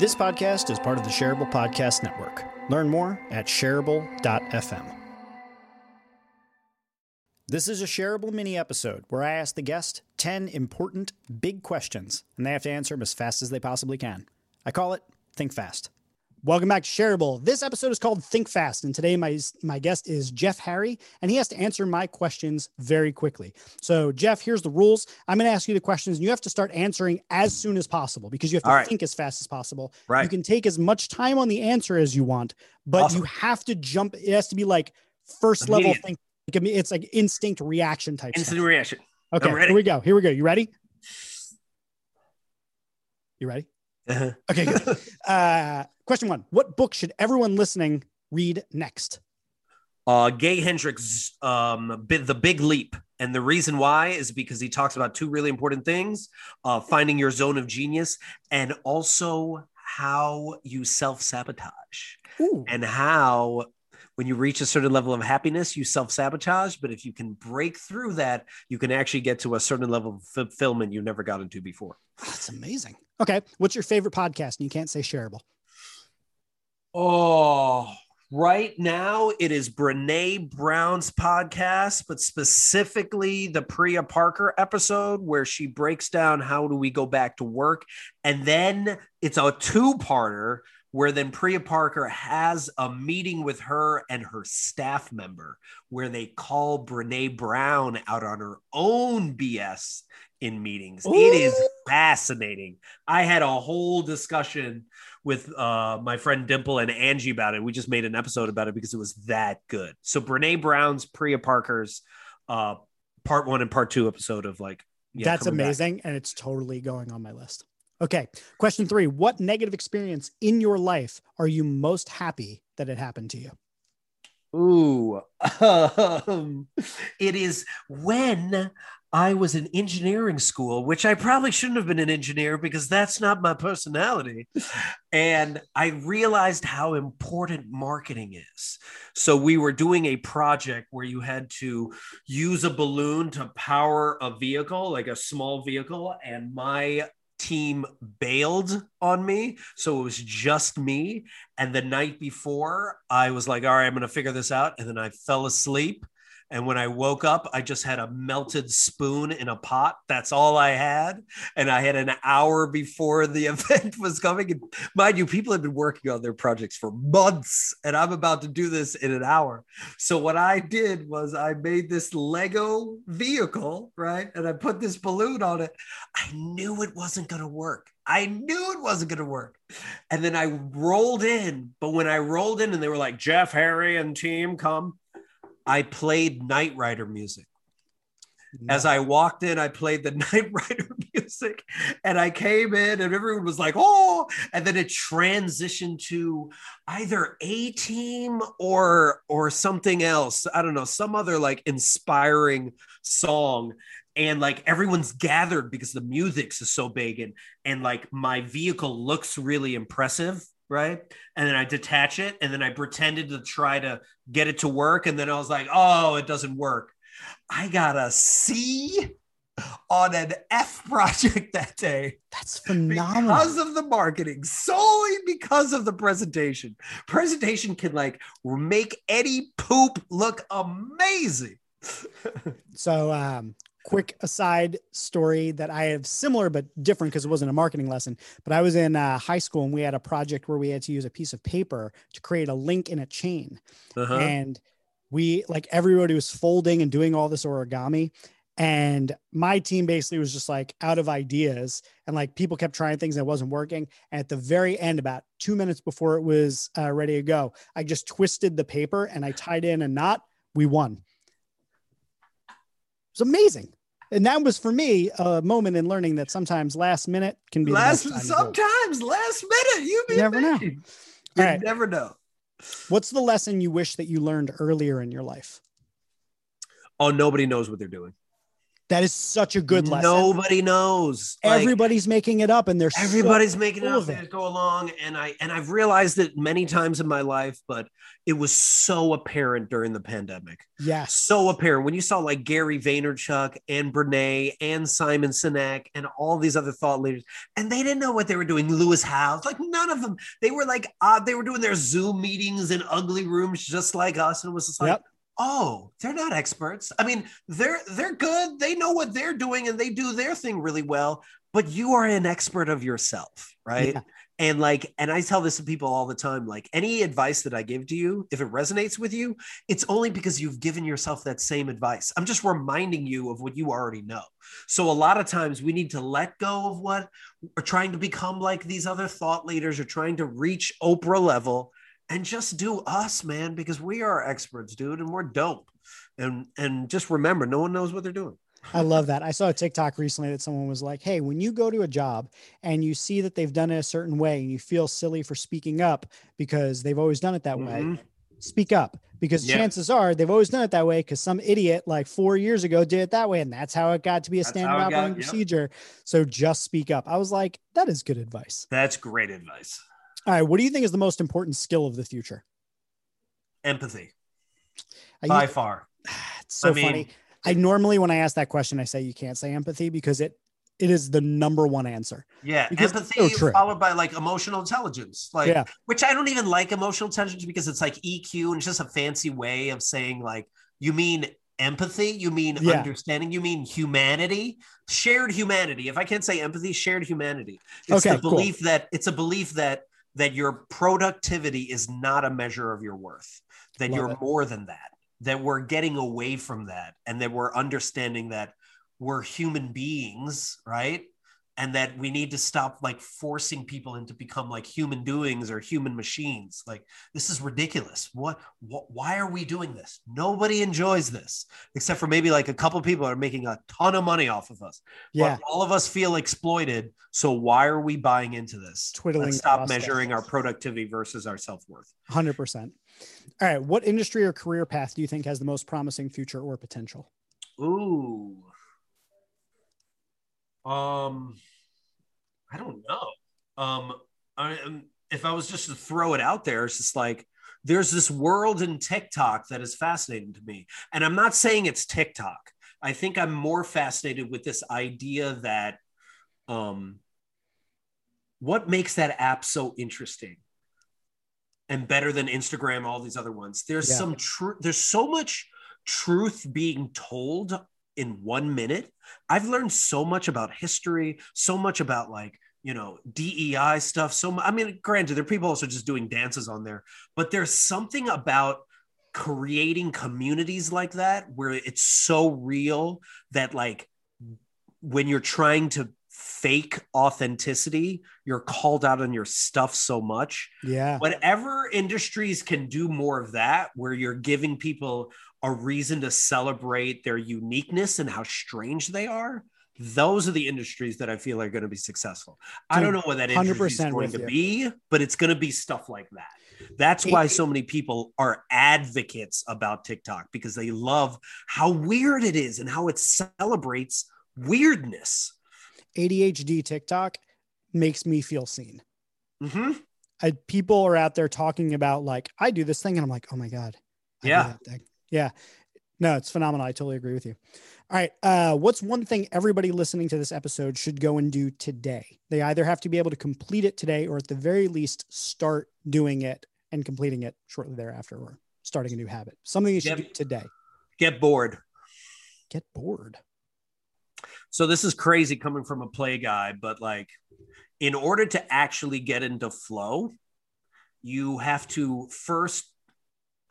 This podcast is part of the Shareable Podcast Network. Learn more at shareable.fm. This is a shareable mini episode where I ask the guest 10 important big questions, and they have to answer them as fast as they possibly can. I call it Think Fast. Welcome back to Shareable. This episode is called Think Fast, and today my my guest is Jeff Harry, and he has to answer my questions very quickly. So, Jeff, here's the rules. I'm going to ask you the questions, and you have to start answering as soon as possible because you have to right. think as fast as possible. Right. You can take as much time on the answer as you want, but Awesome. you have to jump. It has to be like first level think. Like, I mean, it's like instinct reaction type. Instant stuff. reaction. Okay, here we go. Here we go. You ready? You ready? Uh-huh. Okay, good. uh, question one: What book should everyone listening read next? uh, Gay Hendricks, um, The Big Leap. And the reason why is because he talks about two really important things uh, finding your zone of genius and also how you self sabotage and how. When you reach a certain level of happiness, you self sabotage. But if you can break through that, you can actually get to a certain level of fulfillment you never got into before. that's amazing. Okay, what's your favorite podcast? And you can't say shareable. Oh, right now it is Brene Brown's podcast, but specifically the Priya Parker episode where she breaks down how do we go back to work. And then it's a two parter where then Priya Parker has a meeting with her and her staff member where they call Brene Brown out on her own BS in meetings. It is fascinating. I had a whole discussion with uh, my friend Dimple and Angie about it. We just made an episode about it because it was that good. So Brene Brown's, Priya Parker's, uh, part one and part two episode of like yeah, that's coming back. amazing, and it's totally going on my list. Okay, question three: What negative experience in your life are you most happy that it happened to you? Ooh, um, it is when I was in engineering school, which I probably shouldn't have been an engineer because that's not my personality. And I realized how important marketing is. So we were doing a project where you had to use a balloon to power a vehicle, like a small vehicle, and my team bailed on me. So it was just me. And the night before, I was like, all right, I'm going to figure this out. And then I fell asleep. And when I woke up, I just had a melted spoon in a pot. That's all I had. And I had an hour before the event was coming. And mind you, people have been working on their projects for months, and I'm about to do this in an hour. So what I did was I made this Lego vehicle, right? And I put this balloon on it. I knew it wasn't going to work. I knew it wasn't going to work. And then I rolled in. But when I rolled in and they were like, Jeff, Harry, and team, come, I played Knight Rider music. As I walked in, I played the Knight Rider music and I came in and everyone was like, oh, and then it transitioned to either A team or or something else. I don't know, some other like inspiring song. And like everyone's gathered because the music's is so big and and like my vehicle looks really impressive, right? And then I detach it and then I pretended to try to get it to work. And then I was like, oh, it doesn't work. I got a C on an F project that day That's phenomenal. because of the marketing, solely because of the presentation. Presentation can like make any poop look amazing. So, um, quick aside story that I have similar but different because it wasn't a marketing lesson. But I was in uh, high school and we had a project where we had to use a piece of paper to create a link in a chain. Uh-huh. And we, like, everybody was folding and doing all this origami. And my team basically was just like out of ideas. And like people kept trying things that wasn't working. And at the very end, about two minutes before it was uh, ready to go, I just twisted the paper and I tied in a knot. We won. It's amazing. And that was for me a moment in learning that sometimes last minute can be last best time to do it. sometimes last minute you be You never know. You All right. never know. What's the lesson you wish that you learned earlier in your life? Oh, nobody knows what they're doing. That is such a good lesson. Nobody knows. Like, Everybody's making it up, and they're so everybody's making it up as go along and i and i've realized it many times in my life but it was so apparent during the pandemic yes, so apparent when you saw like gary vaynerchuk and brene and simon sinek and all these other thought leaders and they didn't know what they were doing lewis howes like none of them they were like uh, they were doing their zoom meetings in ugly rooms just like us and it was just like Yep. Oh they're not experts. I mean they're they're good. They know what they're doing and they do their thing really well but you are an expert of yourself right? Yeah. and like and i tell this to people all the time like any advice that i give to you if it resonates with you it's only because you've given yourself that same advice. I'm just reminding you of what you already know. So a lot of times we need to let go of what we're trying to become like these other thought leaders or trying to reach oprah level and just do us man because we are experts dude and we're dope and and just remember no one knows what they're doing I love that. I saw a TikTok recently that someone was like, "Hey, when you go to a job and you see that they've done it a certain way, and you feel silly for speaking up because they've always done it that way, Mhm. speak up because Yeah. chances are they've always done it that way because some idiot like four years ago did it that way and that's how it got to be a standard got- operating yep. procedure so just speak up i was like that is good advice that's great advice all right what do you think is the most important skill of the future empathy I by used- far it's so I mean- funny i normally when i ask that question i say you can't say empathy because it it is the number one answer Yeah, Because empathy so followed by like emotional intelligence, like Yeah. which I don't even like emotional intelligence because it's like EQ and it's just a fancy way of saying like you mean empathy, you mean Yeah. understanding, you mean humanity, shared humanity. If I can't say empathy, shared humanity. It's Okay, the cool. belief that it's a belief that that your productivity is not a measure of your worth, that Love you're it. more than that, that we're getting away from that, and that we're understanding that we're human beings, right? And that we need to stop like forcing people into become like human doings or human machines. Like this is ridiculous. What, what why are we doing this? Nobody enjoys this except for maybe like a couple people are making a ton of money off of us. yeah But all of us feel exploited. So why are we buying into this? Twiddling Let's stop measuring our productivity versus our self-worth. 100% all right what industry or career path do you think has the most promising future or potential Ooh. Um, I don't know. Um, I, if I was just to throw it out there, it's just like there's this world in TikTok that is fascinating to me, and I'm not saying it's TikTok. I think I'm more fascinated with this idea that, um, what makes that app so interesting and better than Instagram, all these other ones. There's Yeah. some truth. There's so much truth being told in one minute. I've learned so much about history, so much about like, you know, DEI stuff. So, I mean, granted, there are people also just doing dances on there, but there's something about creating communities like that where it's so real that, like, when you're trying to fake authenticity, you're called out on your stuff so much yeah whatever industries can do more of that where you're giving people a reason to celebrate their uniqueness and how strange they are those are the industries that i feel are going to be successful. I don't know what that industry is 100% going to be but it's going to be stuff like that. That's why so many people are advocates about tiktok because they love how weird it is and how it celebrates weirdness. Adhd tiktok makes me feel seen. Hmm I, people are out there talking about like I do this thing and I'm like, oh my god, I do Yeah. Yeah. No, it's phenomenal. I totally agree with you. All right, uh, what's one thing everybody listening to this episode should go and do today? They either have to be able to complete it today, or at the very least, start doing it and completing it shortly thereafter, or starting a new habit. Something you should Yep. do today. get bored Get bored. So this is crazy coming from a play guy, but like in order to actually get into flow, you have to first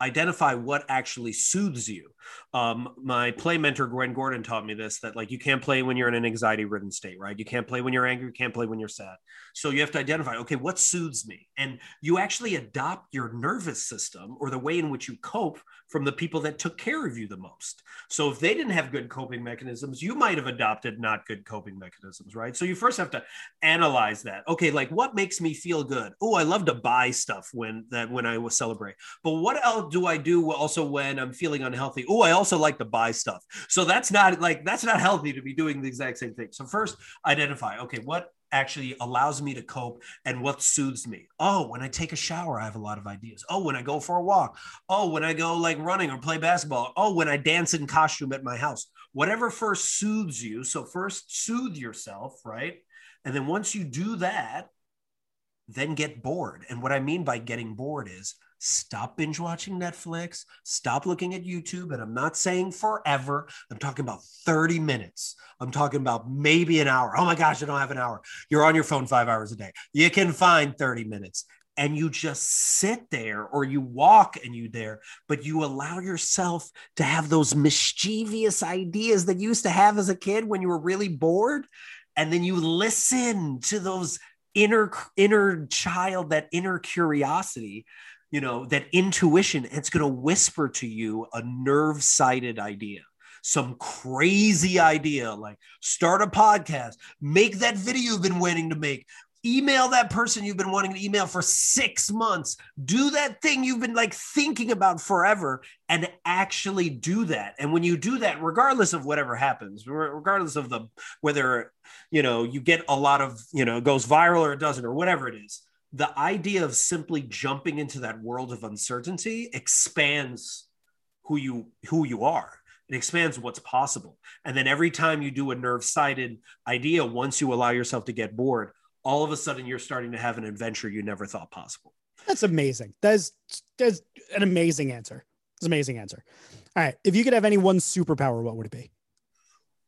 identify what actually soothes you. Um, my play mentor Gwen Gordon taught me this that like you can't play when you're in an anxiety ridden state, right? You can't play when you're angry, you can't play when you're sad. So you have to identify, okay, what soothes me? And you actually adopt your nervous system or the way in which you cope from the people that took care of you the most. So if they didn't have good coping mechanisms, you might have adopted not good coping mechanisms, right? So you first have to analyze that. Okay, like what makes me feel good? Oh, I love to buy stuff when that when I will celebrate. But what else do I do also when I'm feeling unhealthy? Oh, I also like to buy stuff. So that's not like that's not healthy to be doing the exact same thing. So first, identify. Okay, what actually allows me to cope and what soothes me. Oh, when I take a shower, I have a lot of ideas. Oh, when I go for a walk. Oh, when I go like running or play basketball. Oh, when I dance in costume at my house. Whatever first soothes you. So first soothe yourself, right? And then once you do that, then get bored. And what I mean by getting bored is stop binge watching Netflix, stop looking at YouTube. And I'm not saying forever, I'm talking about 30 minutes. I'm talking about maybe an hour. Oh my gosh, I don't have an hour. You're on your phone five hours a day. You can find 30 minutes and you just sit there or you walk and you there, but you allow yourself to have those mischievous ideas that you used to have as a kid when you were really bored. And then you listen to those inner inner child that inner curiosity you know, that intuition, it's going to whisper to you a nervecited idea, some crazy idea like start a podcast, make that video you've been waiting to make, email that person you've been wanting to email for six months, do that thing you've been like thinking about forever, and actually do that. And when you do that, regardless of whatever happens, regardless of the whether you know you get a lot of you know goes viral or it doesn't or whatever it is the idea of simply jumping into that world of uncertainty expands who you who you are. It expands what's possible. And then every time you do a nervecited idea once you allow yourself to get bored all of a sudden you're starting to have an adventure you never thought possible. That's amazing. That's that's an amazing answer. It's an amazing answer. All right. If you could have any one superpower what would it be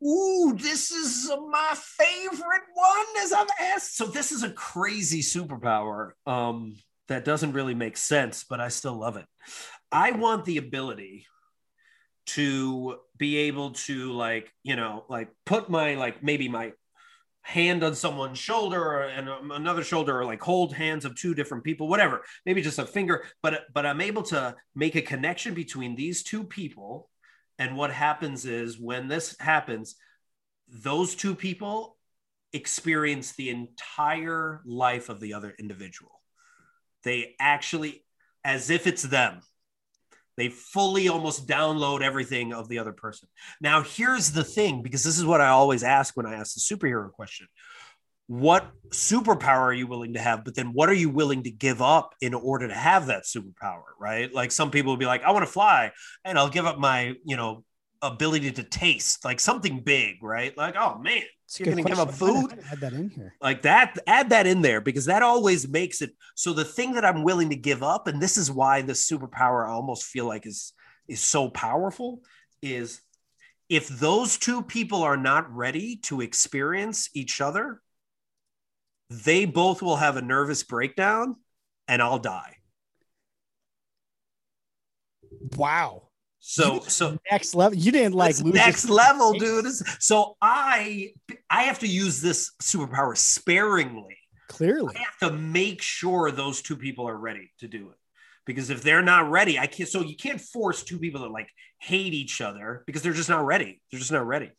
Ooh, this is my favorite one as I've asked. So this is a crazy superpower um, that doesn't really make sense, but I still love it. I want the ability to be able to like, you know, like put my like maybe my hand on someone's shoulder and another shoulder or like hold hands of two different people whatever maybe just a finger but but i'm able to make a connection between these two people and what happens is when this happens, those two people experience the entire life of the other individual. They actually, as if it's them, they fully almost download everything of the other person. Now, here's the thing because this is what I always ask when I ask the superhero question what superpower are you willing to have? But then what are you willing to give up in order to have that superpower right? Like some people will be like i want to fly and i'll give up my you know ability to taste like something big right? Like oh man you're gonna give up food? add that in here? Like that add that in there because that always makes it so the thing that i'm willing to give up and this is why the superpower i almost feel like is is so powerful is if those two people are not ready to experience each other they both will have a nervous breakdown and I'll die. Wow. So so next level. You didn't like next level, dude. So I I have to use this superpower sparingly. Clearly, I have to make sure those two people are ready to do it. Because if they're not ready, I can't. So you can't force two people to like hate each other because they're just not ready. They're just not ready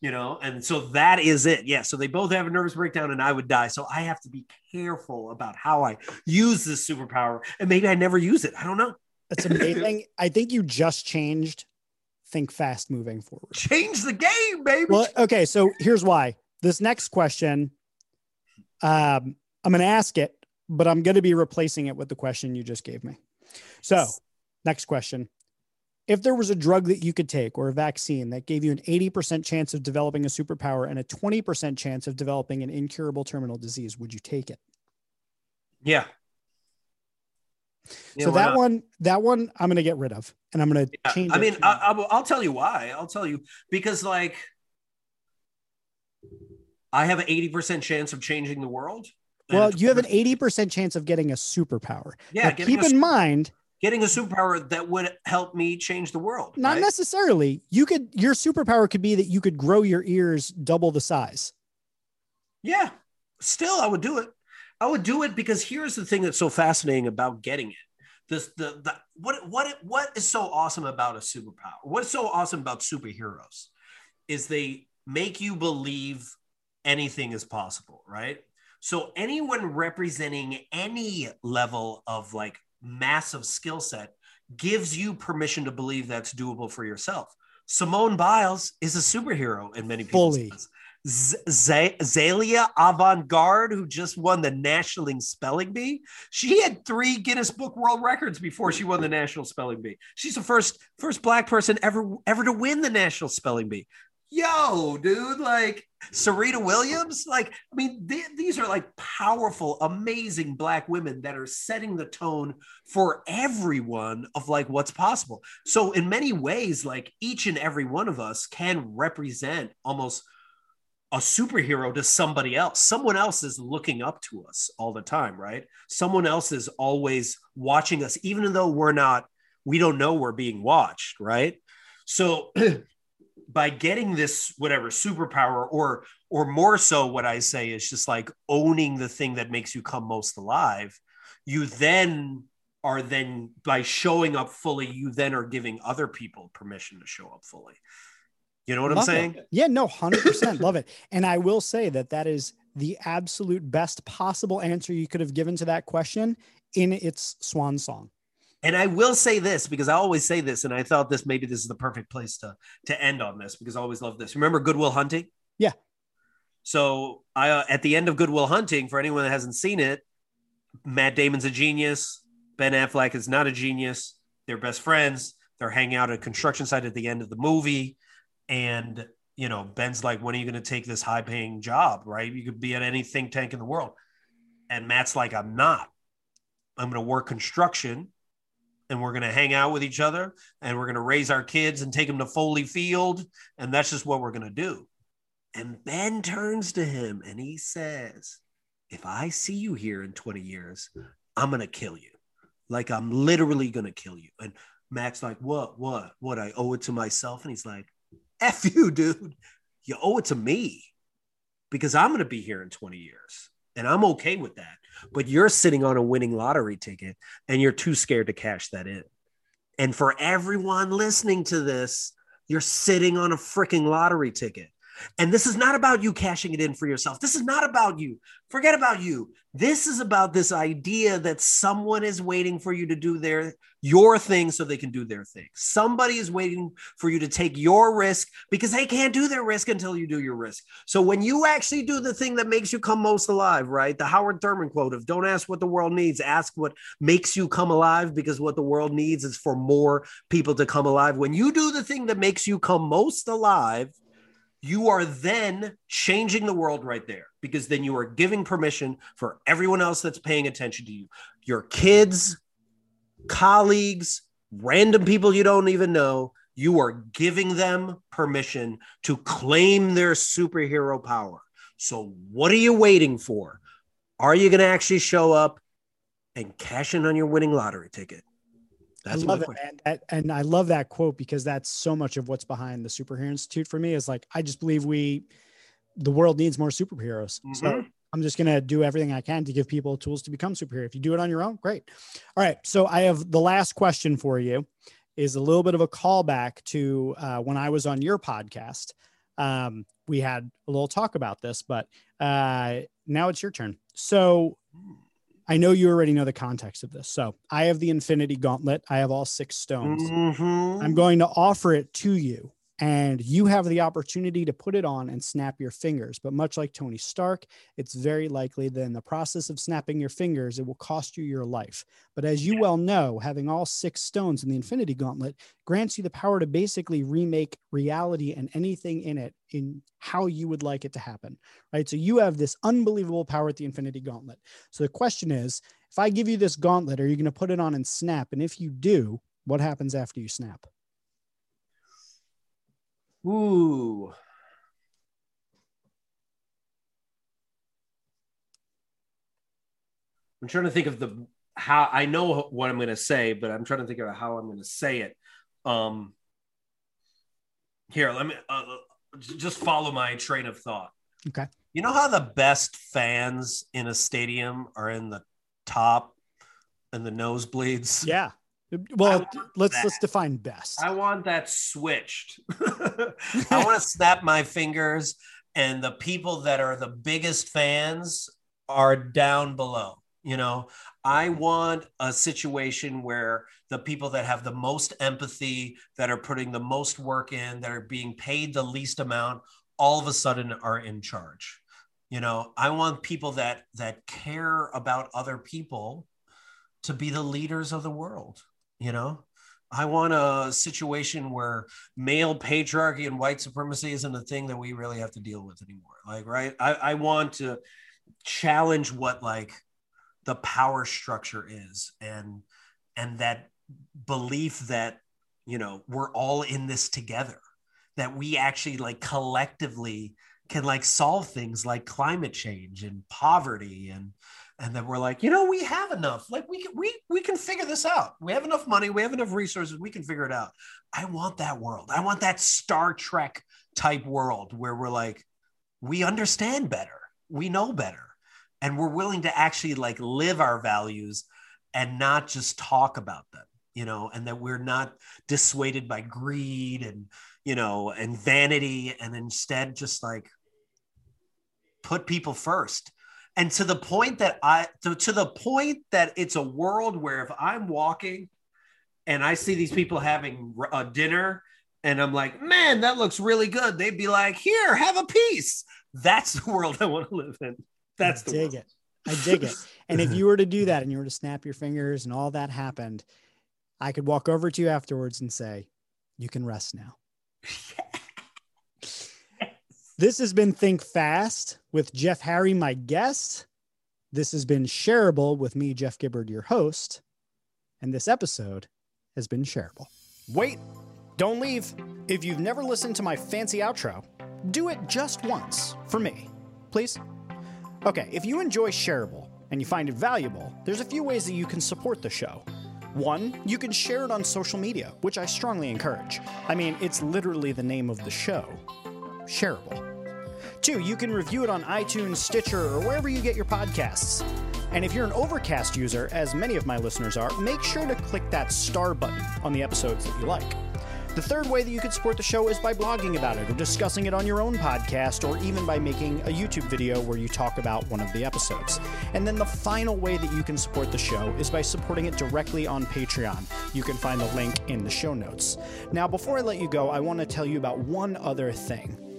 you know and so that is it. Yeah so they both have a nervous breakdown and i would die. So i have to be careful about how i use this superpower and maybe i never use it. I don't know. That's amazing. I think you just changed think fast moving forward. Change the game baby. Well okay so here's why. This next question um i'm going to ask it but i'm going to be replacing it with the question you just gave me. So next question if there was a drug that you could take or a vaccine that gave you an 80% chance of developing a superpower and a 20% chance of developing an incurable terminal disease, would you take it? Yeah. yeah so that not? one, that one, I'm going to get rid of, and I'm going to yeah, change. I mean, I, will tell you why. I'll tell you because, like, I have an 80% chance of changing the world. Well, you have an 80% chance of getting a superpower. Yeah. keep in mind getting a superpower that would help me change the world. Not right? necessarily. You could your superpower could be that you could grow your ears double the size. Yeah. Still I would do it. I would do it because here's the thing that's so fascinating about getting it. This the the what what what is so awesome about a superpower? What's so awesome about superheroes is they make you believe anything is possible, right? So anyone representing any level of like massive skill set gives you permission to believe that's doable for yourself. Simone Biles is a superhero in many people's Fully. eyes. Z- Z- Zaila Avant-Garde, who just won the National Spelling Bee, she had three Guinness Book World Records before she won the National Spelling Bee. She's the first first black person ever ever to win the National Spelling Bee. Yo, dude, like Serena Williams, like I mean, th- these are like powerful, amazing black women that are setting the tone for everyone of like what's possible. So in many ways, like each and every one of us can represent almost a superhero to somebody else. Someone else is looking up to us all the time, right? Someone else is always watching us, even though we're not, we don't know we're being watched, right? So by getting this whatever superpower or or more so what I say is just like owning the thing that makes you come most alive, you then are then by showing up fully, you then are giving other people permission to show up fully. You know what I'm Love it. saying? Yeah, no, 100% love it. And I will say that that is the absolute best possible answer you could have given to that question in its swan song. And I will say this because I always say this, and I thought this maybe this is the perfect place to to end on this because I always love this. Remember Good Will Hunting? Yeah. So I uh, at the end of Good Will Hunting, for anyone that hasn't seen it, Matt Damon's a genius. Ben Affleck is not a genius. They're best friends. They're hanging out at a construction site at the end of the movie, and you know Ben's like, "When are you going to take this high-paying job? Right? You could be at any think tank in the world." And Matt's like, "I'm not. I'm going to work construction." And we're going to hang out with each other and we're going to raise our kids and take them to Foley Field. And that's just what we're going to do. And Ben turns to him and he says, If I see you here in 20 years, I'm going to kill you. Like I'm literally going to kill you. And Mac's like, What? What? What? I owe it to myself. And he's like, F you, dude. You owe it to me because I'm going to be here in 20 years. And I'm okay with that. But you're sitting on a winning lottery ticket and you're too scared to cash that in. And for everyone listening to this, you're sitting on a freaking lottery ticket. And this is not about you cashing it in for yourself. This is not about you. Forget about you. This is about this idea that someone is waiting for you to do their your thing so they can do their thing. Somebody is waiting for you to take your risk because they can't do their risk until you do your risk. So when you actually do the thing that makes you come most alive, right? The Howard Thurman quote of don't ask what the world needs, ask what makes you come alive because what the world needs is for more people to come alive. When you do the thing that makes you come most alive, you are then changing the world right there because then you are giving permission for everyone else that's paying attention to you. Your kids colleagues random people you don't even know you are giving them permission to claim their superhero power. So what are you waiting for? Are you going to actually show up and cash in on your winning lottery ticket I love it. And, and I love that quote because that's so much of what's behind the Superhero Institute for me. Is like I just believe we, the world needs more superheroes. So Mhm. I'm just gonna do everything I can to give people tools to become superhero. If you do it on your own, great. All right. So I have the last question for you. Is a little bit of a callback to uh, when I was on your podcast. Um, we had a little talk about this, but uh, now it's your turn. So I know you already know the context of this. So I have the Infinity Gauntlet. I have all six stones. Mhm. I'm going to offer it to you, and you have the opportunity to put it on and snap your fingers. But much like Tony Stark, it's very likely that in the process of snapping your fingers, it will cost you your life. But as you well know, having all six stones in the Infinity Gauntlet grants you the power to basically remake reality and anything in it in how you would like it to happen. Right. So you have this unbelievable power at the Infinity Gauntlet. So the question is if I give you this gauntlet, are you going to put it on and snap? And if you do, what happens after you snap? Ooh. I'm trying to think of the how I know what I'm going to say, but I'm trying to think about how I'm going to say it. Um, here, let me uh, just follow my train of thought. Okay. You know how the best fans in a stadium are in the top and the nosebleeds? Yeah. Well, let's that. let's define best. I want that switched. I want to snap my fingers, and the people that are the biggest fans are down below. You know, I want a situation where the people that have the most empathy, that are putting the most work in, that are being paid the least amount, all of a sudden are in charge. You know, I want people that that care about other people to be the leaders of the world, you know? I want a situation where male patriarchy and white supremacy isn't a thing that we really have to deal with anymore. Like, right? I, I want to challenge what like the power structure is and and that belief that you know we're all in this together that we actually like collectively can like solve things like climate change and poverty and and then we're like you know we have enough. Like we can we we can figure this out. We have enough money. We have enough resources. We can figure it out. I want that world. I want that star trek type world where we're like we understand better. We know better. And we're willing to actually like live our values and not just talk about them you know and that we're not dissuaded by greed and you know and vanity and instead just like put people first and to the point that i to, to the point that it's a world where if i'm walking and i see these people having a dinner and i'm like man that looks really good they'd be like here have a piece that's the world i want to live in that's the I the dig world. it. I dig it. And if you were to do that and you were to snap your fingers and all that happened, I could walk over to you afterwards and say, You can rest now. This has been Think Fast with Jeff Harry, my guest. This has been Shareable with me, Jeff Gibbard, your host. And this episode has been Shareable. Wait, don't leave. If you've never listened to my fancy outro, do it just once for me, please. Okay, if you enjoy Shareable and you find it valuable, there's a few ways that you can support the show. One, you can share it on social media, which I strongly encourage. I mean, it's literally the name of the show Shareable. Two, you can review it on iTunes, Stitcher, or wherever you get your podcasts. And if you're an Overcast user, as many of my listeners are, make sure to click that star button on the episodes that you like. The third way that you can support the show is by blogging about it or discussing it on your own podcast or even by making a YouTube video where you talk about one of the episodes. And then the final way that you can support the show is by supporting it directly on Patreon. You can find the link in the show notes. Now, before I let you go, I want to tell you about one other thing.